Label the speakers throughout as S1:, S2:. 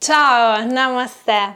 S1: Ciao, namaste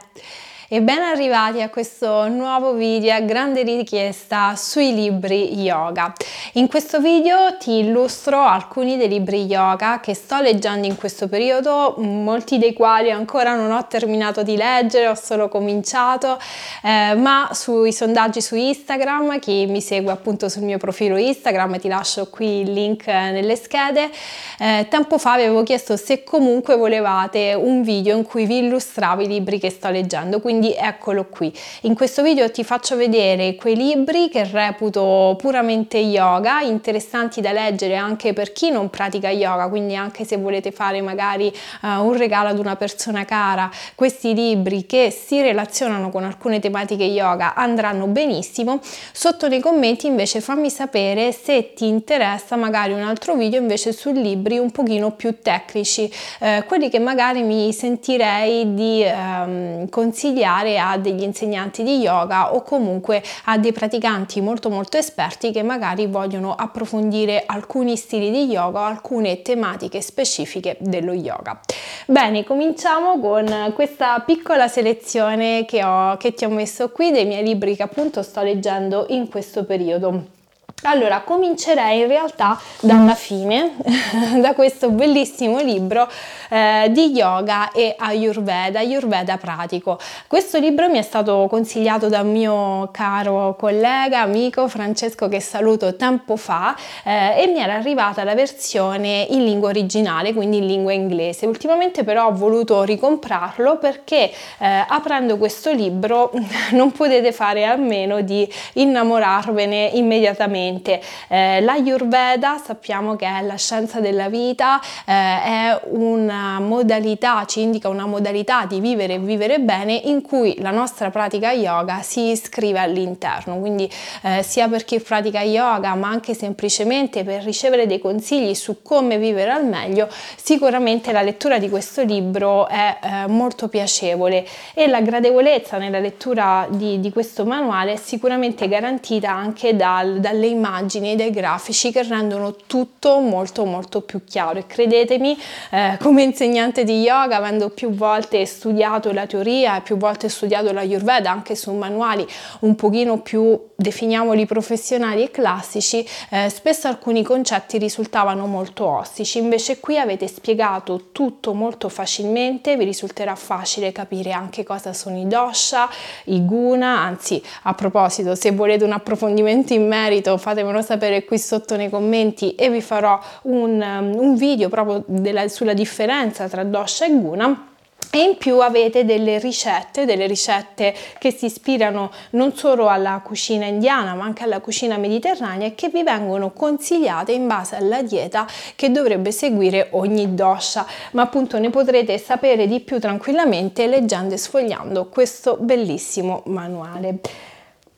S1: e ben arrivati a questo nuovo video a grande richiesta sui libri yoga. In questo video ti illustro alcuni dei libri yoga che sto leggendo in questo periodo, molti dei quali ancora non ho terminato di leggere, ho solo cominciato, eh, ma sui sondaggi su Instagram, chi mi segue appunto sul mio profilo Instagram, ti lascio qui il link nelle schede, eh, tempo fa avevo chiesto se comunque volevate un video in cui vi illustravo i libri che sto leggendo, quindi quindi eccolo qui. In questo video ti faccio vedere quei libri che reputo puramente yoga, interessanti da leggere anche per chi non pratica yoga, quindi anche se volete fare magari uh, un regalo ad una persona cara, questi libri che si relazionano con alcune tematiche yoga andranno benissimo. Sotto nei commenti invece fammi sapere se ti interessa magari un altro video invece su libri un pochino più tecnici, eh, quelli che magari mi sentirei di ehm, consigliare consigliare a degli insegnanti di yoga o comunque a dei praticanti molto molto esperti che magari vogliono approfondire alcuni stili di yoga o alcune tematiche specifiche dello yoga. Bene, cominciamo con questa piccola selezione che, ho, che ti ho messo qui dei miei libri che appunto sto leggendo in questo periodo. Allora, comincerei in realtà dalla fine, da questo bellissimo libro eh, di yoga e Ayurveda, Ayurveda pratico. Questo libro mi è stato consigliato da un mio caro collega, amico Francesco che saluto tempo fa eh, e mi era arrivata la versione in lingua originale, quindi in lingua inglese. Ultimamente però ho voluto ricomprarlo perché eh, aprendo questo libro non potete fare a meno di innamorarvene immediatamente sicuramente. Eh, L'Ayurveda sappiamo che è la scienza della vita, eh, è una modalità, ci indica una modalità di vivere e vivere bene in cui la nostra pratica yoga si iscrive all'interno, quindi eh, sia per chi pratica yoga ma anche semplicemente per ricevere dei consigli su come vivere al meglio, sicuramente la lettura di questo libro è eh, molto piacevole e la gradevolezza nella lettura di, di questo manuale è sicuramente garantita anche dal, dalle immagini e dai grafici che rendono tutto molto molto più chiaro. E credetemi eh, come insegnante di yoga avendo più volte studiato la teoria e più volte studiato la Ayurveda anche su manuali un pochino più definiamoli professionali e classici eh, spesso alcuni concetti risultavano molto ostici. Invece qui avete spiegato tutto molto facilmente vi risulterà facile capire anche cosa sono i dosha i guna. Anzi a proposito se volete un approfondimento in merito fatemelo sapere qui sotto nei commenti e vi farò un, um, un video proprio della, sulla differenza tra dosha e guna e in più avete delle ricette, delle ricette che si ispirano non solo alla cucina indiana ma anche alla cucina mediterranea e che vi vengono consigliate in base alla dieta che dovrebbe seguire ogni dosha, ma appunto ne potrete sapere di più tranquillamente leggendo e sfogliando questo bellissimo manuale.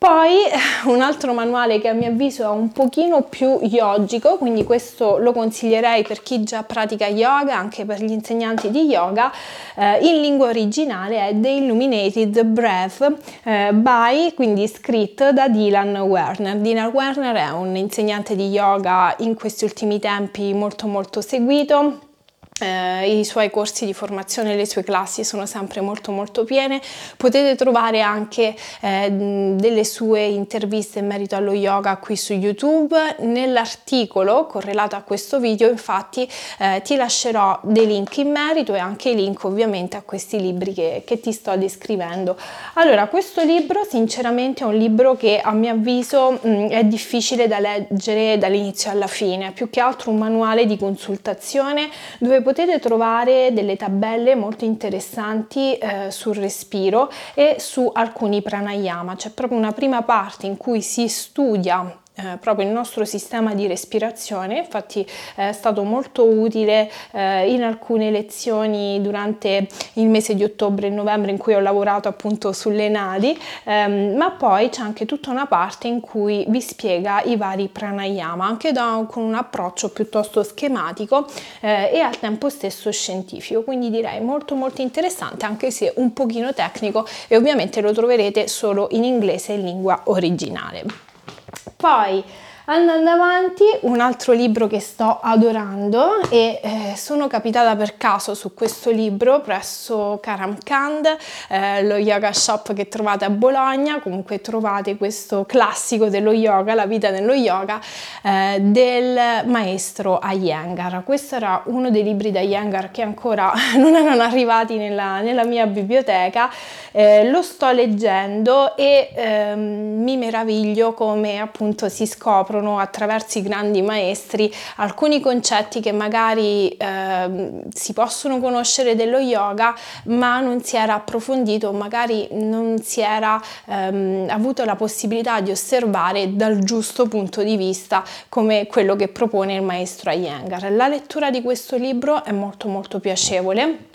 S1: Poi un altro manuale che a mio avviso è un pochino più yogico, quindi questo lo consiglierei per chi già pratica yoga, anche per gli insegnanti di yoga, eh, in lingua originale è The Illuminated Breath eh, by, quindi scritto da Dylan Werner. Dylan Werner è un insegnante di yoga in questi ultimi tempi molto molto seguito eh, I suoi corsi di formazione, le sue classi sono sempre molto molto piene. Potete trovare anche eh, delle sue interviste in merito allo yoga qui su YouTube. Nell'articolo correlato a questo video, infatti, eh, ti lascerò dei link in merito e anche i link ovviamente a questi libri che, che ti sto descrivendo. Allora, questo libro sinceramente è un libro che a mio avviso mh, è difficile da leggere dall'inizio alla fine, più che altro un manuale di consultazione dove potete potete trovare delle tabelle molto interessanti eh, sul respiro e su alcuni pranayama. C'è proprio una prima parte in cui si studia eh, proprio il nostro sistema di respirazione, infatti è stato molto utile eh, in alcune lezioni durante il mese di ottobre e novembre in cui ho lavorato appunto sulle nadi, ehm, ma poi c'è anche tutta una parte in cui vi spiega i vari pranayama, anche da, con un approccio piuttosto schematico eh, e al tempo stesso scientifico, quindi direi molto molto interessante anche se un pochino tecnico e ovviamente lo troverete solo in inglese in lingua originale. Poi Andando avanti, un altro libro che sto adorando e eh, sono capitata per caso su questo libro presso Karam Kand, eh, lo yoga shop che trovate a Bologna, comunque trovate questo classico dello yoga, la vita nello yoga, eh, del maestro Iyengar. Questo era uno dei libri da Iyengar che ancora non erano arrivati nella, nella mia biblioteca, eh, lo sto leggendo e ehm, mi meraviglio come appunto si scoprono scoprono attraverso i grandi maestri alcuni concetti che magari eh, si possono conoscere dello yoga ma non si era approfondito, magari non si era ehm, avuto la possibilità di osservare dal giusto punto di vista come quello che propone il maestro Iyengar. La lettura di questo libro è molto molto piacevole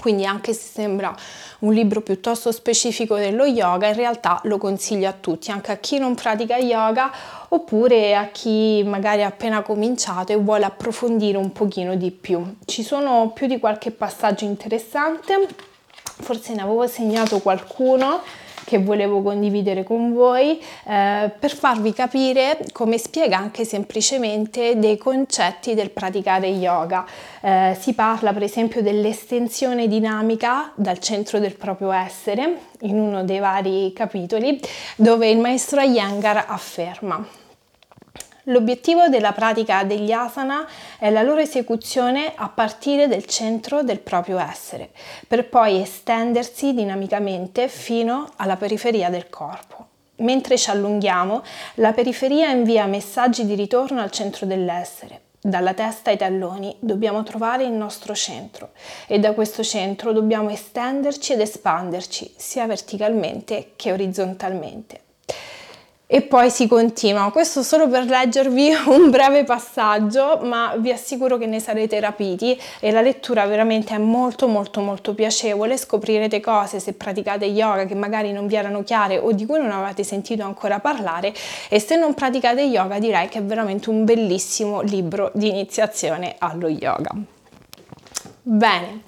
S1: quindi anche se sembra un libro piuttosto specifico dello yoga, in realtà lo consiglio a tutti, anche a chi non pratica yoga oppure a chi magari ha appena cominciato e vuole approfondire un pochino di più. Ci sono più di qualche passaggio interessante, forse ne avevo segnato qualcuno che volevo condividere con voi eh, per farvi capire come spiega anche semplicemente dei concetti del praticare yoga. Eh, si parla per esempio dell'estensione dinamica dal centro del proprio essere in uno dei vari capitoli dove il maestro Iyengar afferma L'obiettivo della pratica degli asana è la loro esecuzione a partire del centro del proprio essere, per poi estendersi dinamicamente fino alla periferia del corpo. Mentre ci allunghiamo, la periferia invia messaggi di ritorno al centro dell'essere. Dalla testa ai talloni dobbiamo trovare il nostro centro e da questo centro dobbiamo estenderci ed espanderci sia verticalmente che orizzontalmente. E poi si continua, questo solo per leggervi un breve passaggio, ma vi assicuro che ne sarete rapiti e la lettura veramente è molto molto molto piacevole, scoprirete cose se praticate yoga che magari non vi erano chiare o di cui non avete sentito ancora parlare e se non praticate yoga direi che è veramente un bellissimo libro di iniziazione allo yoga. Bene.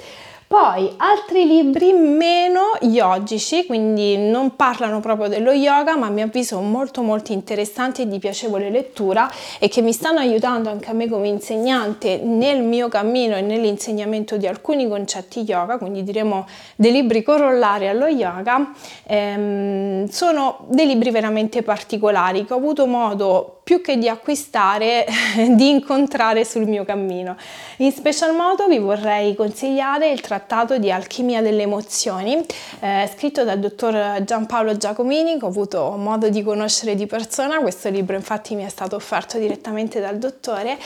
S1: Poi altri libri meno yogici, quindi non parlano proprio dello yoga, ma a mio avviso molto molto interessanti e di piacevole lettura e che mi stanno aiutando anche a me come insegnante nel mio cammino e nell'insegnamento di alcuni concetti yoga, quindi diremo dei libri corollari allo yoga, ehm, sono dei libri veramente particolari che ho avuto modo più che di acquistare, di incontrare sul mio cammino. In special modo vi vorrei consigliare il trattato di Alchimia delle emozioni, eh, scritto dal dottor Giampaolo Giacomini, che ho avuto modo di conoscere di persona. Questo libro infatti mi è stato offerto direttamente dal dottore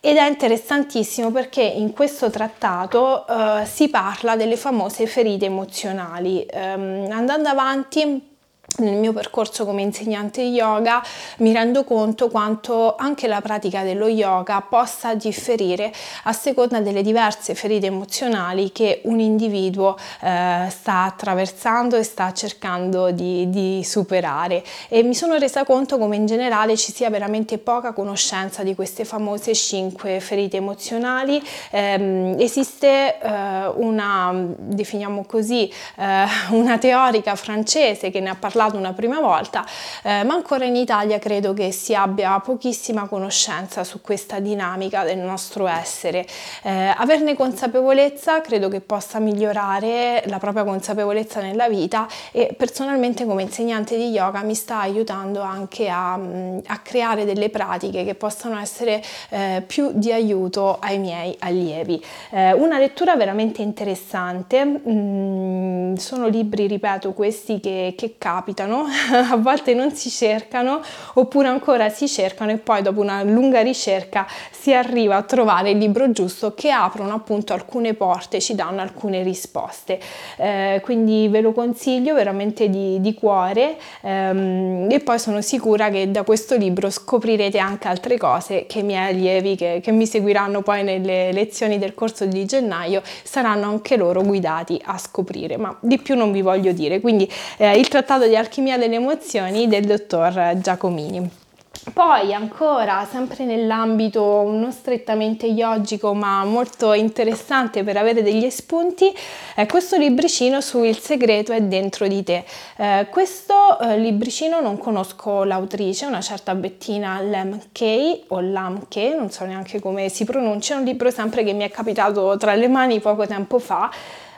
S1: ed è interessantissimo perché in questo trattato uh, si parla delle famose ferite emozionali. Um, andando avanti nel mio percorso come insegnante yoga mi rendo conto quanto anche la pratica dello yoga possa differire a seconda delle diverse ferite emozionali che un individuo eh, sta attraversando e sta cercando di, di, superare. E mi sono resa conto come in generale ci sia veramente poca conoscenza di queste famose cinque ferite emozionali. Eh, esiste eh, una definiamo così eh, una teorica francese che ne ha parlato parlato una prima volta, eh, ma ancora in Italia credo che si abbia pochissima conoscenza su questa dinamica del nostro essere. Eh, averne consapevolezza credo che possa migliorare la propria consapevolezza nella vita e personalmente come insegnante di yoga mi sta aiutando anche a, mm, a creare delle pratiche che possano essere eh, più di aiuto ai miei allievi. Eh, una lettura veramente interessante, mm, sono libri, ripeto, questi che, che capitano capitano, a volte non si cercano oppure ancora si cercano e poi dopo una lunga ricerca si arriva a trovare il libro giusto che aprono appunto alcune porte, ci danno alcune risposte. Eh, quindi ve lo consiglio veramente di, di cuore ehm, e poi sono sicura che da questo libro scoprirete anche altre cose che i miei allievi che, che mi seguiranno poi nelle lezioni del corso di gennaio saranno anche loro guidati a scoprire, ma di più non vi voglio dire. Quindi eh, il trattato di alchimia delle emozioni del dottor Giacomini. Poi ancora, sempre nell'ambito non strettamente yogico ma molto interessante per avere degli spunti, è questo libricino su Il segreto è dentro di te. Eh, questo eh, libricino non conosco l'autrice, una certa Bettina Lemke o Lamke, non so neanche come si pronuncia, è un libro sempre che mi è capitato tra le mani poco tempo fa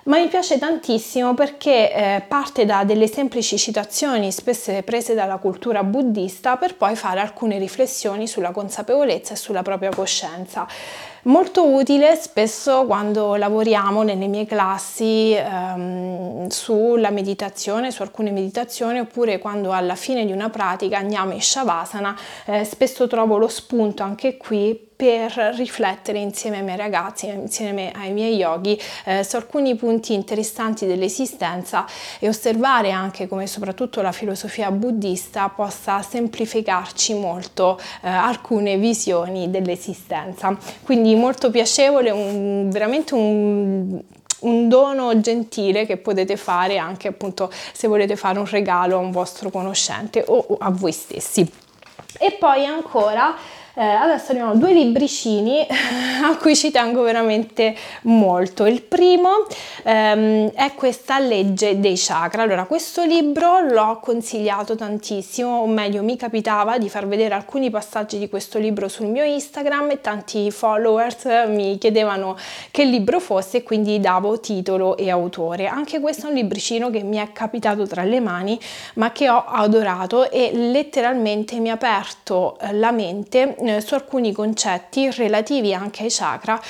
S1: ma mi piace tantissimo perché eh, parte da delle semplici citazioni spesse prese dalla cultura buddista per poi fare alcune riflessioni sulla consapevolezza e sulla propria coscienza. Molto utile spesso quando lavoriamo nelle mie classi ehm, sulla meditazione, su alcune meditazioni, oppure quando alla fine di una pratica andiamo in Shavasana, eh, spesso trovo lo spunto anche qui per riflettere insieme ai miei ragazzi, insieme ai miei yogi eh, su alcuni punti interessanti dell'esistenza e osservare anche come soprattutto la filosofia buddista possa semplificarci molto eh, alcune visioni dell'esistenza. Quindi molto piacevole, un, veramente un un dono gentile che potete fare anche appunto se volete fare un regalo a un vostro conoscente o a voi stessi. E poi ancora eh, adesso abbiamo due libricini a cui ci tengo veramente molto. Il primo ehm, è questa legge dei chakra. Allora, questo libro l'ho consigliato tantissimo, o meglio, mi capitava di far vedere alcuni passaggi di questo libro sul mio Instagram e tanti followers mi chiedevano che libro fosse e quindi davo titolo e autore. Anche questo è un libricino che mi è capitato tra le mani, ma che ho adorato e letteralmente mi ha aperto la mente eh, su alcuni concetti relativi anche ai chakra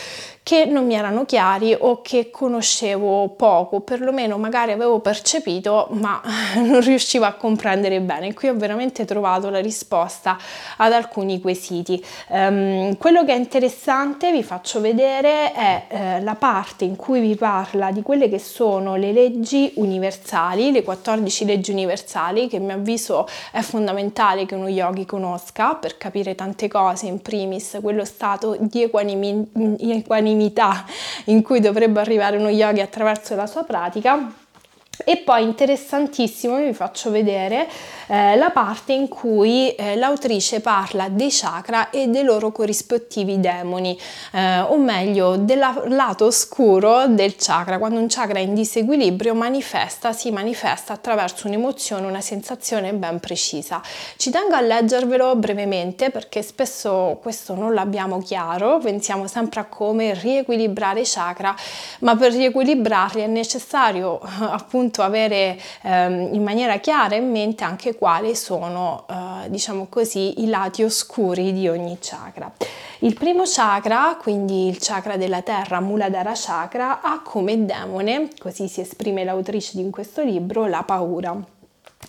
S1: che non mi erano chiari o che conoscevo poco, perlomeno magari avevo percepito ma non riuscivo a comprendere bene. Qui ho veramente trovato la risposta ad alcuni quesiti. Um, quello che è interessante, vi faccio vedere, è eh, la parte in cui vi parla di quelle che sono le leggi universali, le 14 leggi universali, che a mio avviso è fondamentale che uno yogi conosca per capire tante cose, in primis quello stato di equanimità unanimità in cui dovrebbe arrivare uno yogi attraverso la sua pratica. E poi interessantissimo, vi faccio vedere eh, la parte in cui eh, l'autrice parla dei chakra e dei loro corrispettivi demoni, eh, o meglio del lato oscuro del chakra. Quando un chakra è in disequilibrio manifesta, si manifesta attraverso un'emozione, una sensazione ben precisa. Ci tengo a leggervelo brevemente perché spesso questo non l'abbiamo chiaro, pensiamo sempre a come riequilibrare i chakra, ma per riequilibrarli è necessario appunto appunto avere ehm, in maniera chiara in mente anche quali sono, eh, diciamo così, i lati oscuri di ogni chakra. Il primo chakra, quindi il chakra della terra, Muladhara chakra, ha come demone, così si esprime l'autrice di questo libro, la paura.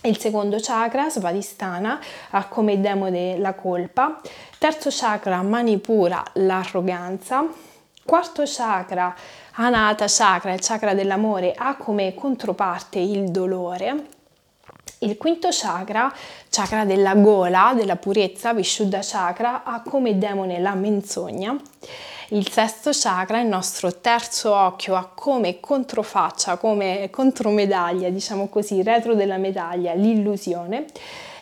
S1: Il secondo chakra, Svadhisthana, ha come demone la colpa. Terzo chakra, Manipura, l'arroganza. Quarto chakra, Anata chakra, il chakra dell'amore, ha come controparte il dolore. Il quinto chakra, chakra della gola, della purezza, Vishuddha chakra, ha come demone la menzogna. Il sesto chakra, il nostro terzo occhio, ha come controfaccia, come contromedaglia, diciamo così, retro della medaglia, l'illusione.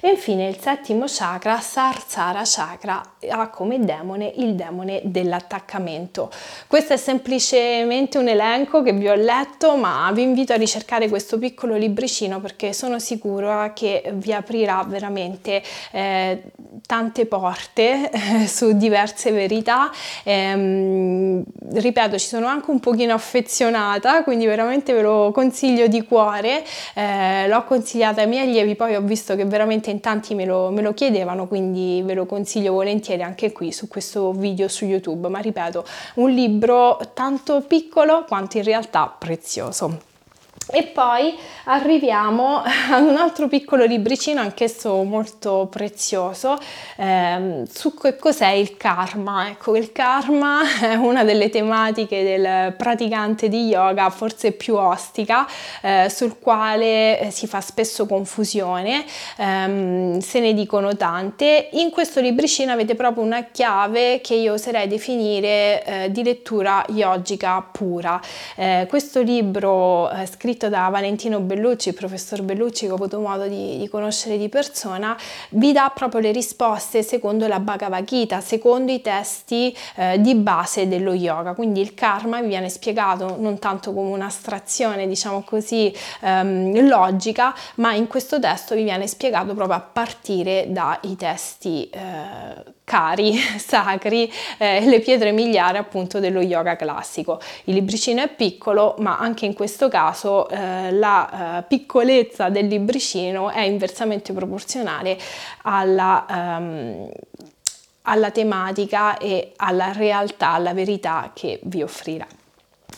S1: E infine il settimo chakra, Sarsara chakra, ha come demone il demone dell'attaccamento. Questo è semplicemente un elenco che vi ho letto, ma vi invito a ricercare questo piccolo libricino perché sono sicura che vi aprirà veramente eh, tante porte eh, su diverse verità. Eh, ripeto, ci sono anche un pochino affezionata, quindi veramente ve lo consiglio di cuore. Eh, l'ho consigliata ai miei allievi, poi ho visto che veramente in tanti me lo, me lo chiedevano, quindi ve lo consiglio volentieri anche qui su questo video su YouTube, ma ripeto, un libro tanto piccolo quanto in realtà prezioso. E poi arriviamo ad un altro piccolo libricino, anch'esso molto prezioso, ehm, su che cos'è il karma. Ecco, il karma è una delle tematiche del praticante di yoga, forse più ostica, eh, sul quale eh, si fa spesso confusione, ehm, se ne dicono tante. In questo libricino avete proprio una chiave che io oserei definire eh, di lettura yogica pura. Eh, questo libro eh, scritto scritto da Valentino Bellucci, il professor Bellucci che ho avuto modo di, di conoscere di persona, vi dà proprio le risposte secondo la Bhagavad Gita, secondo i testi eh, di base dello yoga. Quindi il karma vi viene spiegato non tanto come un'astrazione, diciamo così, ehm, logica, ma in questo testo vi viene spiegato proprio a partire dai testi eh, cari, sacri, eh, le pietre miliari appunto dello yoga classico. Il libricino è piccolo, ma anche in questo caso eh, la eh, piccolezza del libricino è inversamente proporzionale alla, ehm, alla tematica e alla realtà, alla verità che vi offrirà.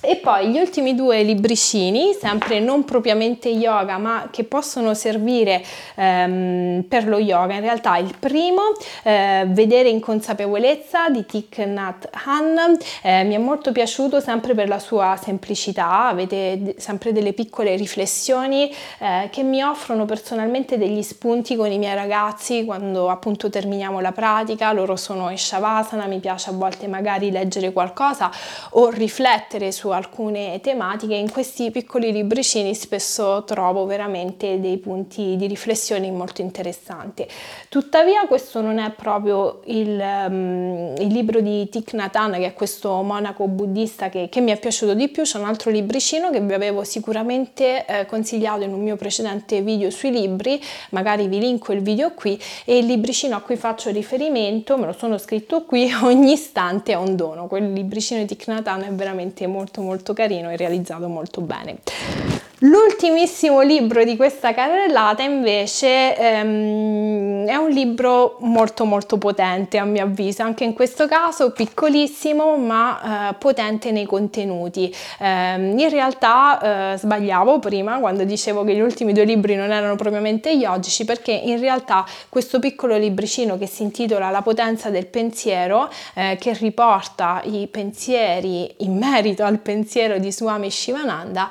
S1: E poi gli ultimi due libricini, sempre non propriamente yoga, ma che possono servire ehm, per lo yoga. In realtà il primo, eh, Vedere in consapevolezza di Thich Nhat Han, eh, mi è molto piaciuto sempre per la sua semplicità, avete sempre delle piccole riflessioni eh, che mi offrono personalmente degli spunti con i miei ragazzi quando appunto terminiamo la pratica, loro sono in Shavasana, mi piace a volte magari leggere qualcosa o riflettere su alcune tematiche, in questi piccoli libricini spesso trovo veramente dei punti di riflessione molto interessanti. Tuttavia questo non è proprio il, um, il libro di Thich Nhat Hanh, che è questo monaco buddista che, che, mi è piaciuto di più, c'è un altro libricino che vi avevo sicuramente eh, consigliato in un mio precedente video sui libri, magari vi linko il video qui, e il libricino a cui faccio riferimento, me lo sono scritto qui, ogni istante è un dono, quel libricino di Thich Nhat Hanh è veramente molto molto carino e realizzato molto bene. L'ultimissimo libro di questa carrellata invece ehm, è un libro molto molto potente a mio avviso, anche in questo caso piccolissimo ma eh, potente nei contenuti. Eh, in realtà eh, sbagliavo prima quando dicevo che gli ultimi due libri non erano propriamente yogici perché in realtà questo piccolo libricino che si intitola La potenza del pensiero eh, che riporta i pensieri in merito al pensiero di Swami Shivananda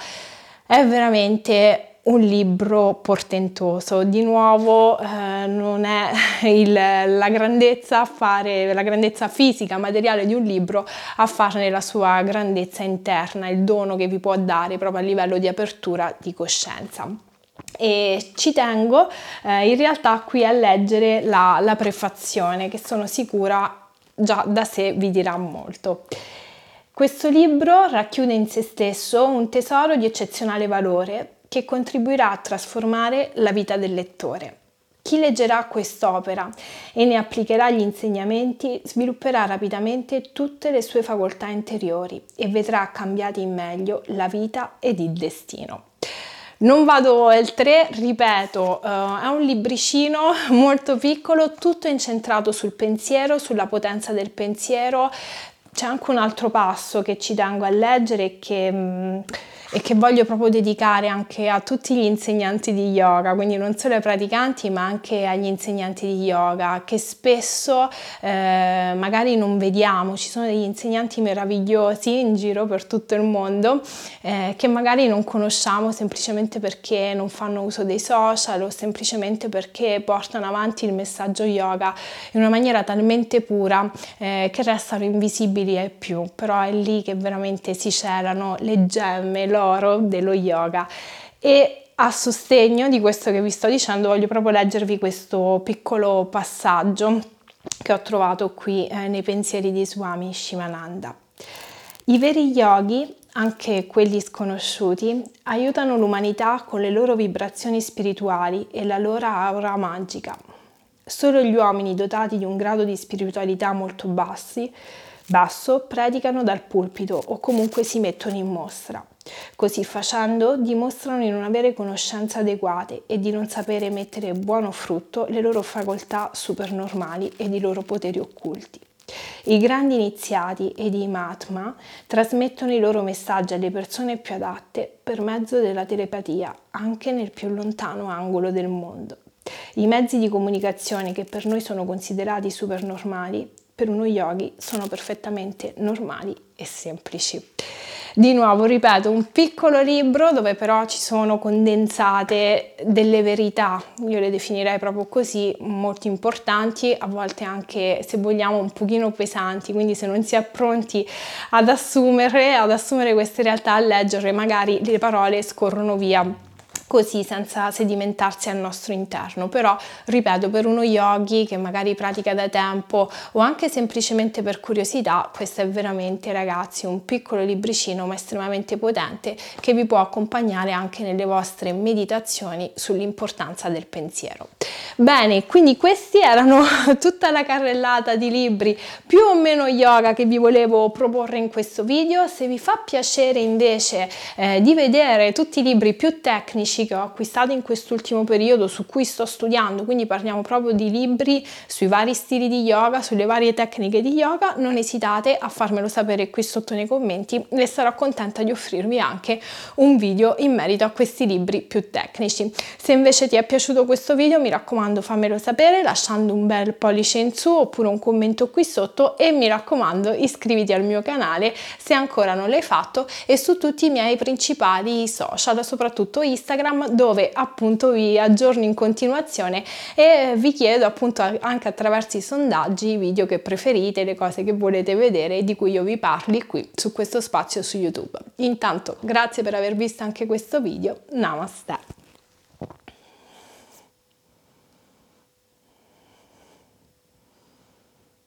S1: è veramente un libro portentoso. Di nuovo eh, non è il, la grandezza a fare la grandezza fisica, materiale di un libro a farne la sua grandezza interna, il dono che vi può dare proprio a livello di apertura di coscienza. E ci tengo eh, in realtà qui a leggere la, la prefazione che sono sicura già da sé vi dirà molto. Questo libro racchiude in se stesso un tesoro di eccezionale valore che contribuirà a trasformare la vita del lettore. Chi leggerà quest'opera e ne applicherà gli insegnamenti svilupperà rapidamente tutte le sue facoltà interiori e vedrà cambiati in meglio la vita ed il destino. Non vado oltre, ripeto, uh, è un libricino molto piccolo, tutto incentrato sul pensiero, sulla potenza del pensiero, c'è anche un altro passo che ci tengo a leggere e che mm, e che voglio proprio dedicare anche a tutti gli insegnanti di yoga, quindi non solo ai praticanti ma anche agli insegnanti di yoga che spesso eh, magari non vediamo, ci sono degli insegnanti meravigliosi in giro per tutto il mondo eh, che magari non conosciamo semplicemente perché non fanno uso dei social o semplicemente perché portano avanti il messaggio yoga in una maniera talmente pura eh, che restano invisibili ai più, però è lì che veramente si celano le gemme, l'oro dello yoga. E a sostegno di questo che vi sto dicendo voglio proprio leggervi questo piccolo passaggio che ho trovato qui eh, nei pensieri di Swami Shivananda. I veri yogi, anche quelli sconosciuti, aiutano l'umanità con le loro vibrazioni spirituali e la loro aura magica. Solo gli uomini dotati di un grado di spiritualità molto bassi, basso predicano dal pulpito o comunque si mettono in mostra. Così facendo dimostrano di non avere conoscenze adeguate e di non sapere mettere buono frutto le loro facoltà supernormali ed i loro poteri occulti. I grandi iniziati ed i Mahatma trasmettono i loro messaggi alle persone più adatte per mezzo della telepatia, anche nel più lontano angolo del mondo. I mezzi di comunicazione che per noi sono considerati supernormali, per uno yogi sono perfettamente normali e semplici. Di nuovo, ripeto, un piccolo libro dove però ci sono condensate delle verità, io le definirei proprio così, molto importanti, a volte anche se vogliamo un pochino pesanti, quindi se non si è pronti ad assumere, ad assumere queste realtà, a leggere, magari le parole scorrono via così senza sedimentarsi al nostro interno. Però, ripeto, per uno yogi che magari pratica da tempo o anche semplicemente per curiosità, questo è veramente, ragazzi, un piccolo libricino ma estremamente potente che vi può accompagnare anche nelle vostre meditazioni sull'importanza del pensiero. Bene, quindi questi erano tutta la carrellata di libri più o meno yoga che vi volevo proporre in questo video. Se vi fa piacere invece eh, di vedere tutti i libri più tecnici che ho acquistato in quest'ultimo periodo su cui sto studiando, quindi parliamo proprio di libri sui vari stili di yoga, sulle varie tecniche di yoga, non esitate a farmelo sapere qui sotto nei commenti e sarò contenta di offrirvi anche un video in merito a questi libri più tecnici. Se invece ti è piaciuto questo video mi raccomando fammelo sapere lasciando un bel pollice in su oppure un commento qui sotto e mi raccomando iscriviti al mio canale se ancora non l'hai fatto e su tutti i miei principali social, soprattutto Instagram Instagram dove appunto vi aggiorno in continuazione e vi chiedo appunto anche attraverso i sondaggi i video che preferite, le cose che volete vedere di cui io vi parli qui su questo spazio su YouTube. Intanto grazie per aver visto anche questo video, namaste!